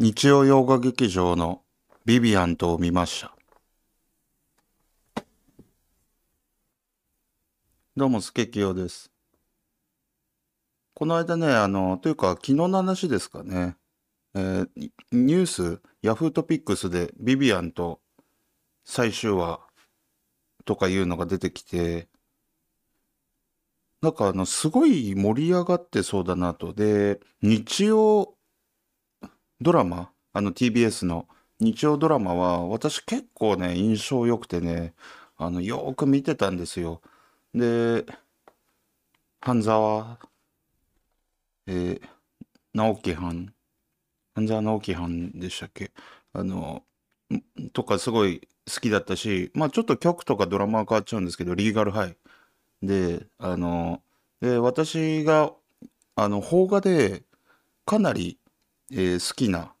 日曜洋画劇場のビビアントを見ました。どうも、スケキヨです。この間ね、あの、というか、昨日の話ですかね。えーニュース、ヤフートピックスでビビアント最終話とかいうのが出てきて、なんかあの、すごい盛り上がってそうだなと。で、日曜ドラマ、あの TBS の日曜ドラマは、私結構ね、印象良くてね、あの、よーく見てたんですよ。で、半沢、えー直樹藩、半沢直樹藩でしたっけ？あの、とかすごい好きだったし、まあちょっと曲とかドラマは変わっちゃうんですけど、リーガルハイ。で、あの、で、私が、あの、邦画でかなり、えー好きな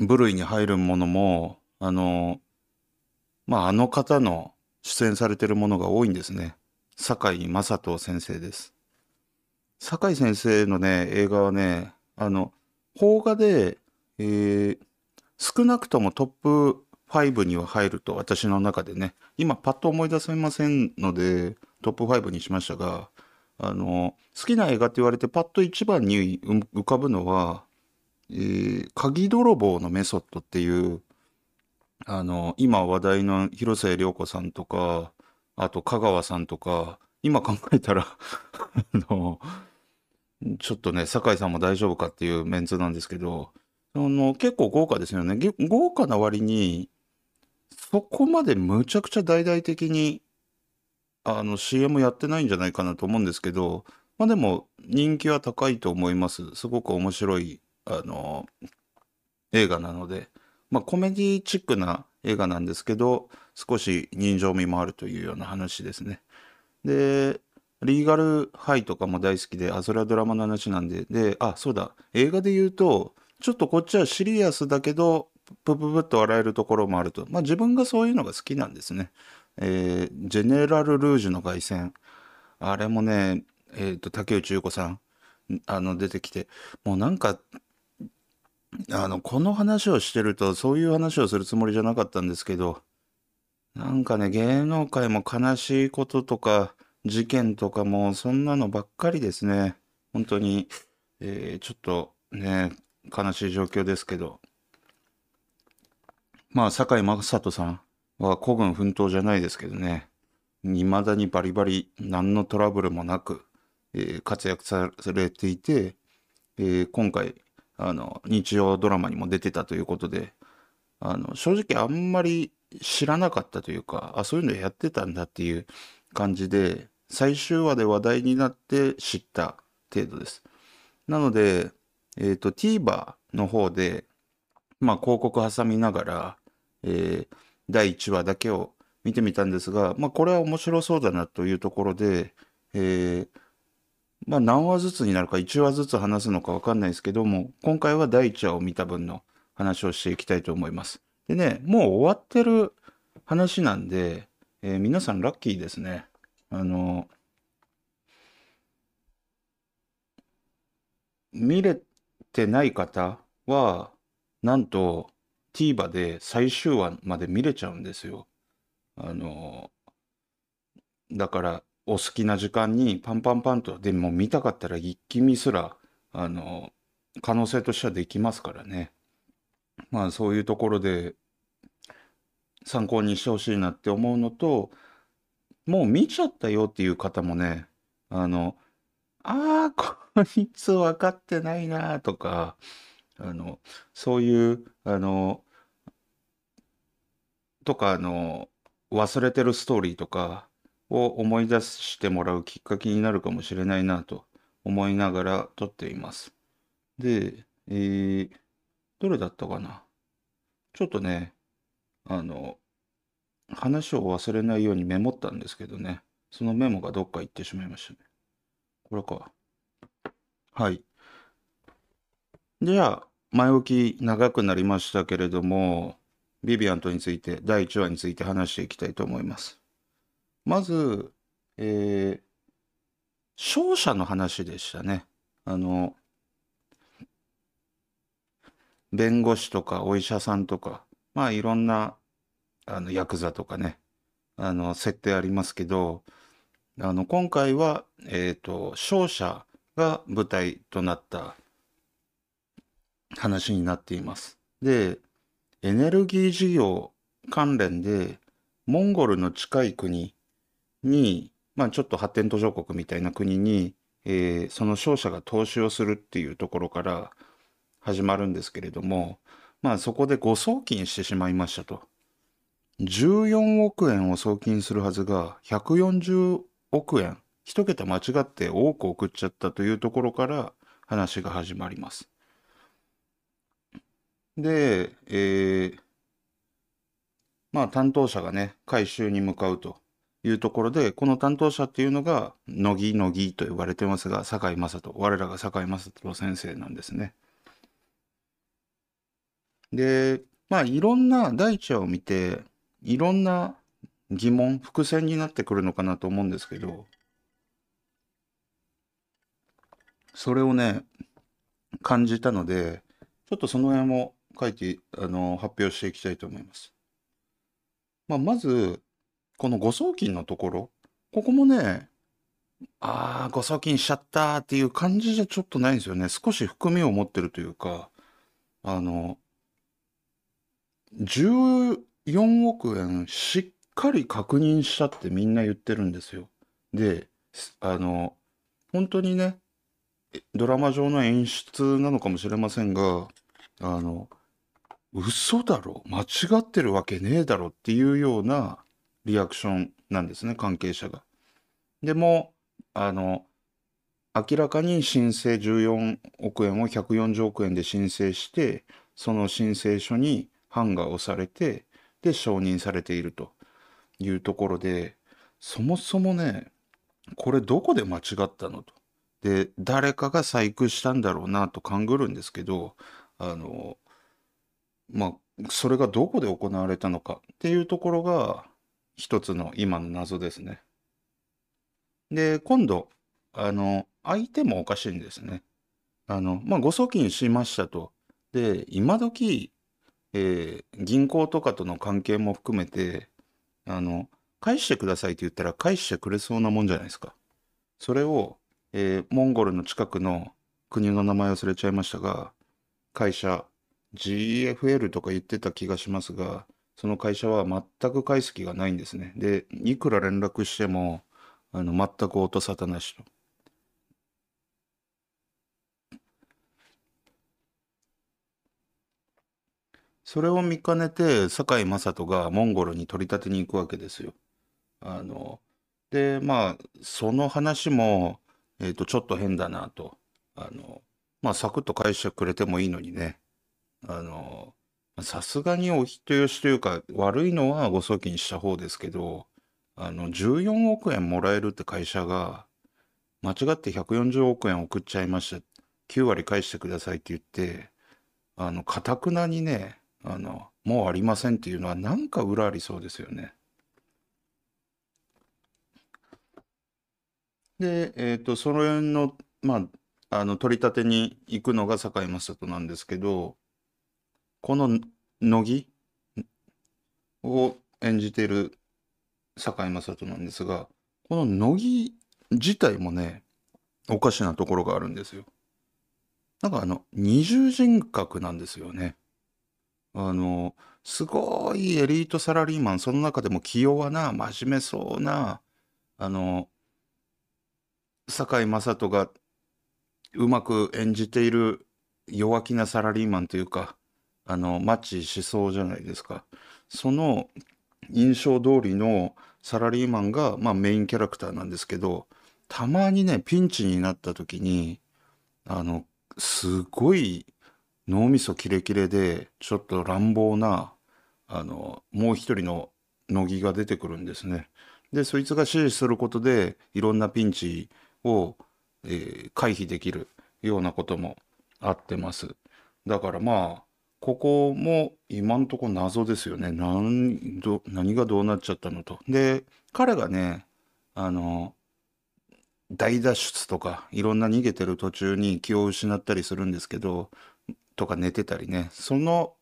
部類に入るものも、あの、まあ、あの方の出演されてるものが多いんですね。堺井雅人先生です。堺先生のね、映画はね、あの、邦画で、えー少なくともトップ5には入ると、私の中でね、今パッと思い出せませんので、トップ5にしましたが、あの、好きな映画って言われてパッと一番に浮かぶのは、えー鍵泥棒のメソッドっていう、あの、今話題の広末涼子さんとか、あと香川さんとか、今考えたら、あの、ちょっとね、酒井さんも大丈夫かっていうメンツなんですけど、あの、結構豪華ですよね。豪華な割に、そこまでむちゃくちゃ大々的に、あの、CM やってないんじゃないかなと思うんですけど、まあでも、人気は高いと思います。すごく面白い、あの、映画なので、まあコメディチックな映画なんですけど、少し人情味もあるというような話ですね。で、リーガルハイとかも大好きで、あ、それはドラマの話なんで、で、あ、そうだ、映画で言うと、ちょっとこっちはシリアスだけど、プププッと笑えるところもあると。まあ自分がそういうのが好きなんですね。えージェネラル・ルージュの凱旋。あれもね、えっと、竹内優子さん、あの、出てきて、もうなんか、あの、この話をしてると、そういう話をするつもりじゃなかったんですけど、なんかね、芸能界も悲しいこととか、事件とかも、そんなのばっかりですね。本当に、えーちょっとね、悲しい状況ですけど。まあ、堺雅人さんは孤軍奮闘じゃないですけどね。未だにバリバリ何のトラブルもなく、えー活躍されていて、えー今回、あの、日曜ドラマにも出てたということで、あの、正直あんまり知らなかったというか、あ、そういうのやってたんだっていう感じで、最終話で話題になって知った程度です。なので、えっと、TVer の方で、まあ、広告挟みながら、えー第1話だけを見てみたんですが、まあ、これは面白そうだなというところで、えーまあ、何話ずつになるか、1話ずつ話すのか分かんないですけども、今回は第1話を見た分の話をしていきたいと思います。でね、もう終わってる話なんで、えー皆さんラッキーですね。あの、見れてない方は、なんと TVer で最終話まで見れちゃうんですよ。あの、だからお好きな時間にパンパンパンと、でも見たかったら一気見すら、あの、可能性としてはできますからね。まあそういうところで参考にしてほしいなって思うのと、もう見ちゃったよっていう方もね、あの、ああ、こいつ分かってないなとか、あの、そういう、あの、とか、あの、忘れてるストーリーとかを思い出してもらうきっかけになるかもしれないなと思いながら撮っています。で、えー、どれだったかな？ちょっとね、あの、話を忘れないようにメモったんですけどね、そのメモがどっか行ってしまいましたね。これか。はい。じゃあ、前置き長くなりましたけれども、ビビアントについて、第1話について話していきたいと思います。まず、えー、勝者の話でしたね。あの、弁護士とかお医者さんとか、まあいろんな、あの、ヤクザとかね、あの、設定ありますけど、あの、今回は、えっ、と、商社が舞台となった話になっています。で、エネルギー事業関連で、モンゴルの近い国に、まあちょっと発展途上国みたいな国に、えー、その商社が投資をするっていうところから始まるんですけれども、まあそこで誤送金してしまいましたと。14億円を送金するはずが140億円、一桁間違って多く送っちゃったというところから話が始まります。で、えー、まあ担当者がね、回収に向かうというところで、この担当者っていうのが、乃木乃木と呼ばれてますが、堺雅人、我らが堺雅人先生なんですね。で、まあいろんな大地を見て、いろんな疑問、伏線になってくるのかなと思うんですけど、それをね、感じたので、ちょっとその辺も書いて、あの、発表していきたいと思います。まあ、まず、この誤送金のところ、ここもね、ああ、誤送金しちゃったっていう感じじゃちょっとないんですよね。少し含みを持ってるというか、あの、14億円しっかり確認したってみんな言ってるんですよ。で、あの、本当にね、ドラマ上の演出なのかもしれませんが、あの、嘘だろ？間違ってるわけねえだろっていうようなリアクションなんですね、関係者が。でも、あの、明らかに申請14億円を140億円で申請して、その申請書に判が押されて、で、承認されているというところで、そもそもね、これどこで間違ったのと。で、誰かが細工したんだろうなと勘ぐるんですけど、あの、まあ、それがどこで行われたのかっていうところが一つの今の謎ですね。で、今度、あの、相手もおかしいんですね。あの、まあ、ご送金しましたと。で、今時、えー、銀行とかとの関係も含めて、あの、返してくださいって言ったら返してくれそうなもんじゃないですか。それを、えー、モンゴルの近くの国の名前忘れちゃいましたが、会社、GFL とか言ってた気がしますが、その会社は全く返す気がないんですね。で、いくら連絡しても、あの、全く音沙汰なしと。それを見かねて、堺雅人がモンゴルに取り立てに行くわけですよ。あの、で、まあ、その話も、えっ、ー、と、ちょっと変だなと。あの、まあ、サクッと返してくれてもいいのにね。あの、さすがにお人よしというか、悪いのはご送金した方ですけど、あの、14億円もらえるって会社が、間違って140億円送っちゃいました。9割返してくださいって言って、あの、かたくなにね、あの、もうありませんっていうのはなんか裏ありそうですよね。で、えっ、ー、と、その辺の、まあ、あの、取り立てに行くのが堺雅人なんですけど、この乃木を演じている堺雅人なんですが、この乃木自体もね、おかしなところがあるんですよ。なんかあの、二重人格なんですよね。あの、すごいエリートサラリーマン、その中でも器用な、真面目そうな、あの、堺雅人がうまく演じている弱気なサラリーマンというか、あの、マッチしそうじゃないですか。その印象通りのサラリーマンが、まあメインキャラクターなんですけど、たまにね、ピンチになった時に、あの、すごい脳みそキレキレで、ちょっと乱暴な、あの、もう一人の乃木が出てくるんですね。で、そいつが指示することで、いろんなピンチを、えー、回避できるようなこともあってます。だからまあ、ここも今んとこ謎ですよね。何、ど、何がどうなっちゃったのと。で、彼がね、あの、大脱出とか、いろんな逃げてる途中に気を失ったりするんですけど、とか寝てたりね、その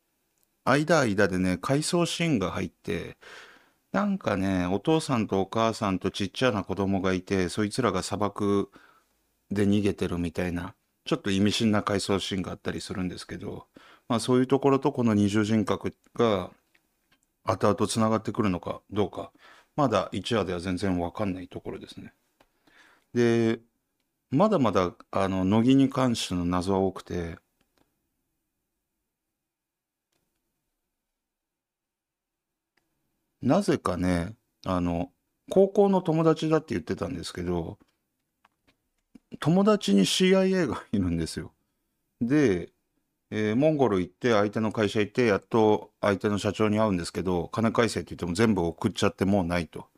間間でね、回想シーンが入って、なんかね、お父さんとお母さんとちっちゃな子供がいて、そいつらが砂漠で逃げてるみたいな、ちょっと意味深な回想シーンがあったりするんですけど、まあそういうところとこの二重人格が後々つながってくるのかどうか、まだ1話では全然わかんないところですね。で、まだまだ、あの、乃木に関しての謎は多くて、なぜかね、あの、高校の友達だって言ってたんですけど、友達に CIA がいるんですよ。で、えーモンゴル行って相手の会社行ってやっと相手の社長に会うんですけど金返せって言っても全部送っちゃってもうないと。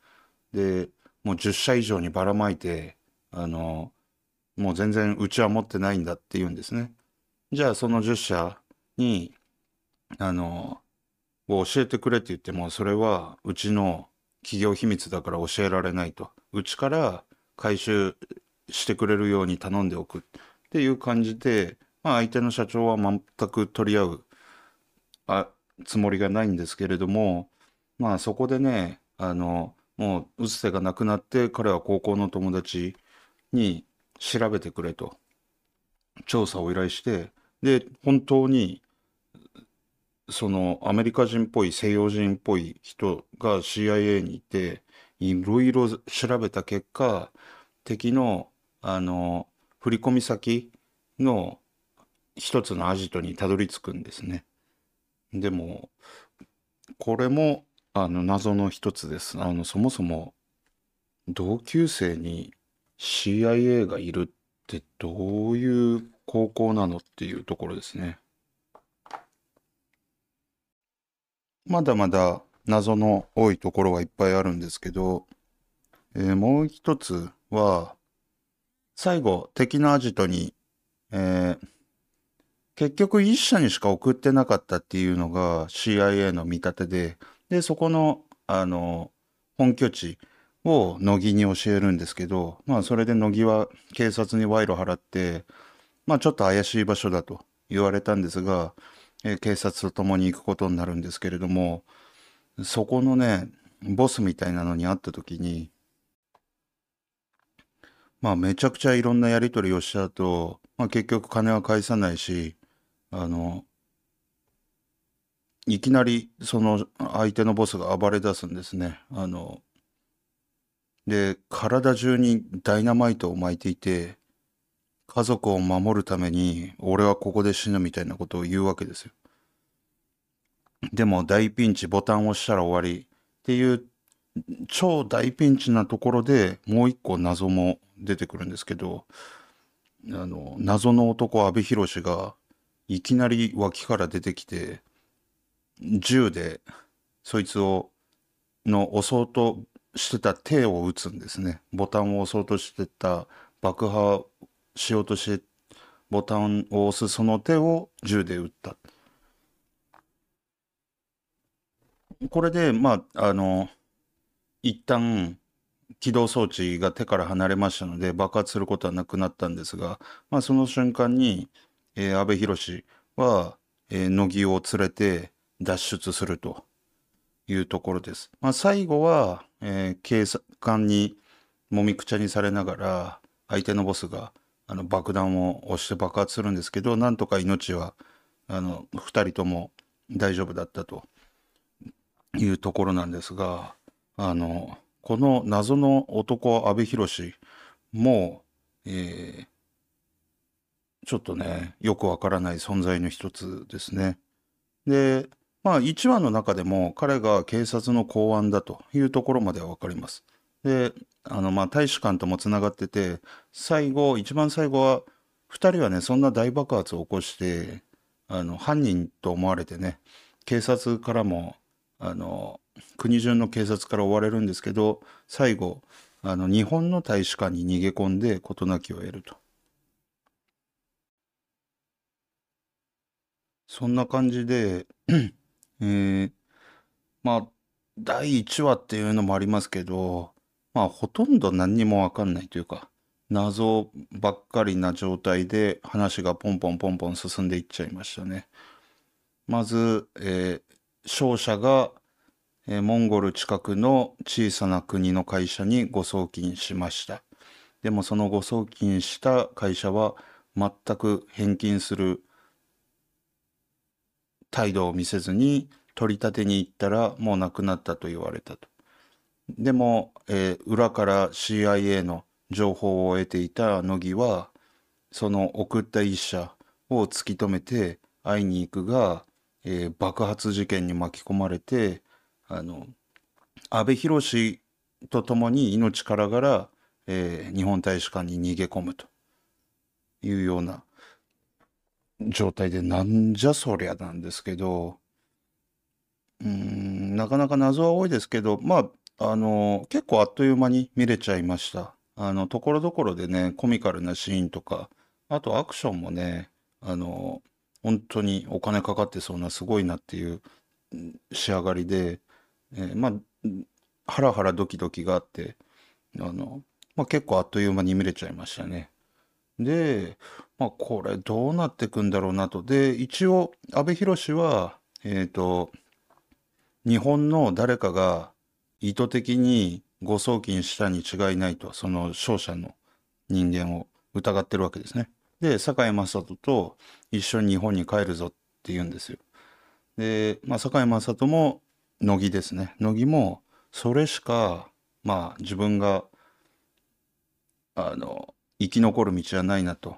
でもう10社以上にばらまいてあのもう全然うちは持ってないんだって言うんですね。じゃあその10社にあのを教えてくれって言ってもそれはうちの企業秘密だから教えられないと。うちから回収してくれるように頼んでおくっていう感じでまあ、相手の社長は全く取り合うあつもりがないんですけれども、まあそこでね、あの、もう打つ手がなくなって彼は高校の友達に調べてくれと調査を依頼してで本当にそのアメリカ人っぽい西洋人っぽい人が CIA にいていろいろ調べた結果敵のあの振込先の一つのアジトにたどり着くんですね。でも、これも、あの、謎の一つです。あの、そもそも、同級生に CIA がいるってどういう高校なのっていうところですね。まだまだ謎の多いところはいっぱいあるんですけど、えーもう一つは、最後、敵のアジトに、えー結局一社にしか送ってなかったっていうのが CIA の見立てで、で、そこの、あの、本拠地を乃木に教えるんですけど、まあそれで乃木は警察に賄賂払って、まあちょっと怪しい場所だと言われたんですが、え警察と共に行くことになるんですけれども、そこのね、ボスみたいなのに会った時に、まあめちゃくちゃいろんなやり取りをした後、まあ結局金は返さないし、あの、いきなりその相手のボスが暴れ出すんですね。あの、で、体中にダイナマイトを巻いていて、家族を守るために俺はここで死ぬみたいなことを言うわけですよ。でも大ピンチボタンを押したら終わりっていう超大ピンチなところでもう一個謎も出てくるんですけど、あの、謎の男阿部寛がいきなり脇から出てきて、銃でそいつを、の押そうとしてた手を撃つんですね。ボタンを押そうとしてた、爆破しようとして、ボタンを押すその手を銃で撃った。これで、まあ、あの、一旦起動装置が手から離れましたので爆発することはなくなったんですが、まあ、その瞬間にえー、安倍博は、えー、乃木を連れて脱出するというところです。まあ、最後は、えー、警官にもみくちゃにされながら相手のボスがあの爆弾を押して爆発するんですけどなんとか命はあの2人とも大丈夫だったというところなんですがあのこの謎の男阿部寛も、えー、ちょっとね、よくわからない存在の一つですね。で、まあ1話の中でも彼が警察の公安だというところまではわかります。で、あのまあ大使館ともつながってて、最後、一番最後は2人はね、そんな大爆発を起こして、あの犯人と思われてね、警察からも、あの、国中の警察から追われるんですけど、最後、あの日本の大使館に逃げ込んで事なきを得ると。そんな感じで、えー、まあ、第1話っていうのもありますけど、まあ、ほとんど何にもわかんないというか、謎ばっかりな状態で話がポンポンポンポン進んでいっちゃいましたね。まず、えー、商社が、えー、モンゴル近くの小さな国の会社に誤送金しました。でもその誤送金した会社は全く返金する態度を見せずに取り立てに行ったらもう亡くなったと言われたと。でも、えー、裏から CIA の情報を得ていた乃木はその送った一社を突き止めて会いに行くが、えー、爆発事件に巻き込まれてあの安倍博と共に命からがら、えー、日本大使館に逃げ込むというような状態でなんじゃそりゃなんですけどうんなかなか謎は多いですけどまああの結構あっという間に見れちゃいました。あのところどころでねコミカルなシーンとかあとアクションもねあの本当にお金かかってそうなすごいなっていう仕上がりで、えー、まあハラハラドキドキがあってあの、まあ、結構あっという間に見れちゃいましたね。で、まあ、これどうなっていくんだろうなと。で一応阿部寛はえっ、と日本の誰かが意図的に誤送金したに違いないとその商社の人間を疑ってるわけですね。で堺雅人と一緒に日本に帰るぞって言うんですよ。で、まあ、堺雅人も乃木ですね乃木もそれしかまあ自分があの生き残る道はないなと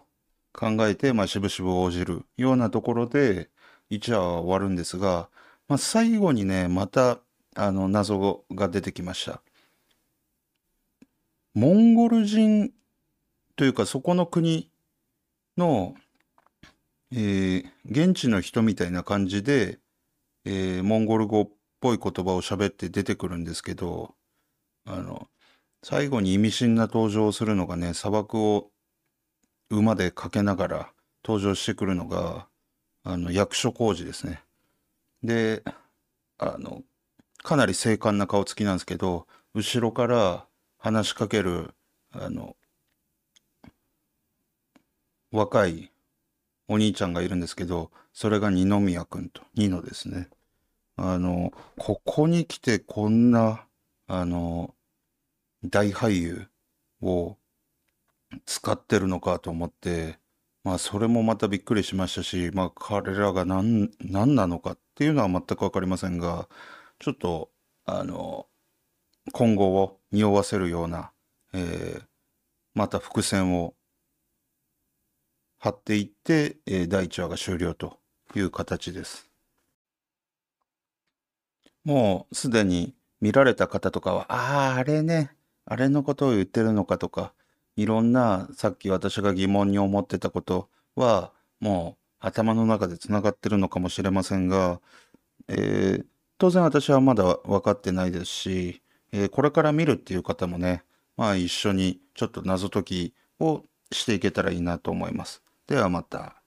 考えて、まあ、しぶしぶ応じるようなところで一話は終わるんですが、まあ、最後にねまたあの謎が出てきました。モンゴル人というかそこの国の、えー、現地の人みたいな感じで、えー、モンゴル語っぽい言葉を喋って出てくるんですけどあの最後に意味深な登場をするのがね砂漠を馬で駆けながら登場してくるのがあの役所広司ですね。であのかなり精悍な顔つきなんですけど後ろから話しかけるあの若いお兄ちゃんがいるんですけどそれが二宮君と二のですねあのここに来てこんなあの大俳優を使ってるのかと思ってまあそれもまたびっくりしましたしまあ彼らが何何なのかっていうのは全く分かりませんがちょっとあの今後を匂わせるような、えー、また伏線を張っていって、えー、第1話が終了という形です。もうすでに見られた方とかは、ああ、あれね、あれのことを言ってるのかとか、いろんなさっき私が疑問に思ってたことは、もう頭の中でつながってるのかもしれませんが、えー、当然私はまだ分かってないですし、えー、これから見るっていう方もね、まあ一緒にちょっと謎解きをしていけたらいいなと思います。ではまた。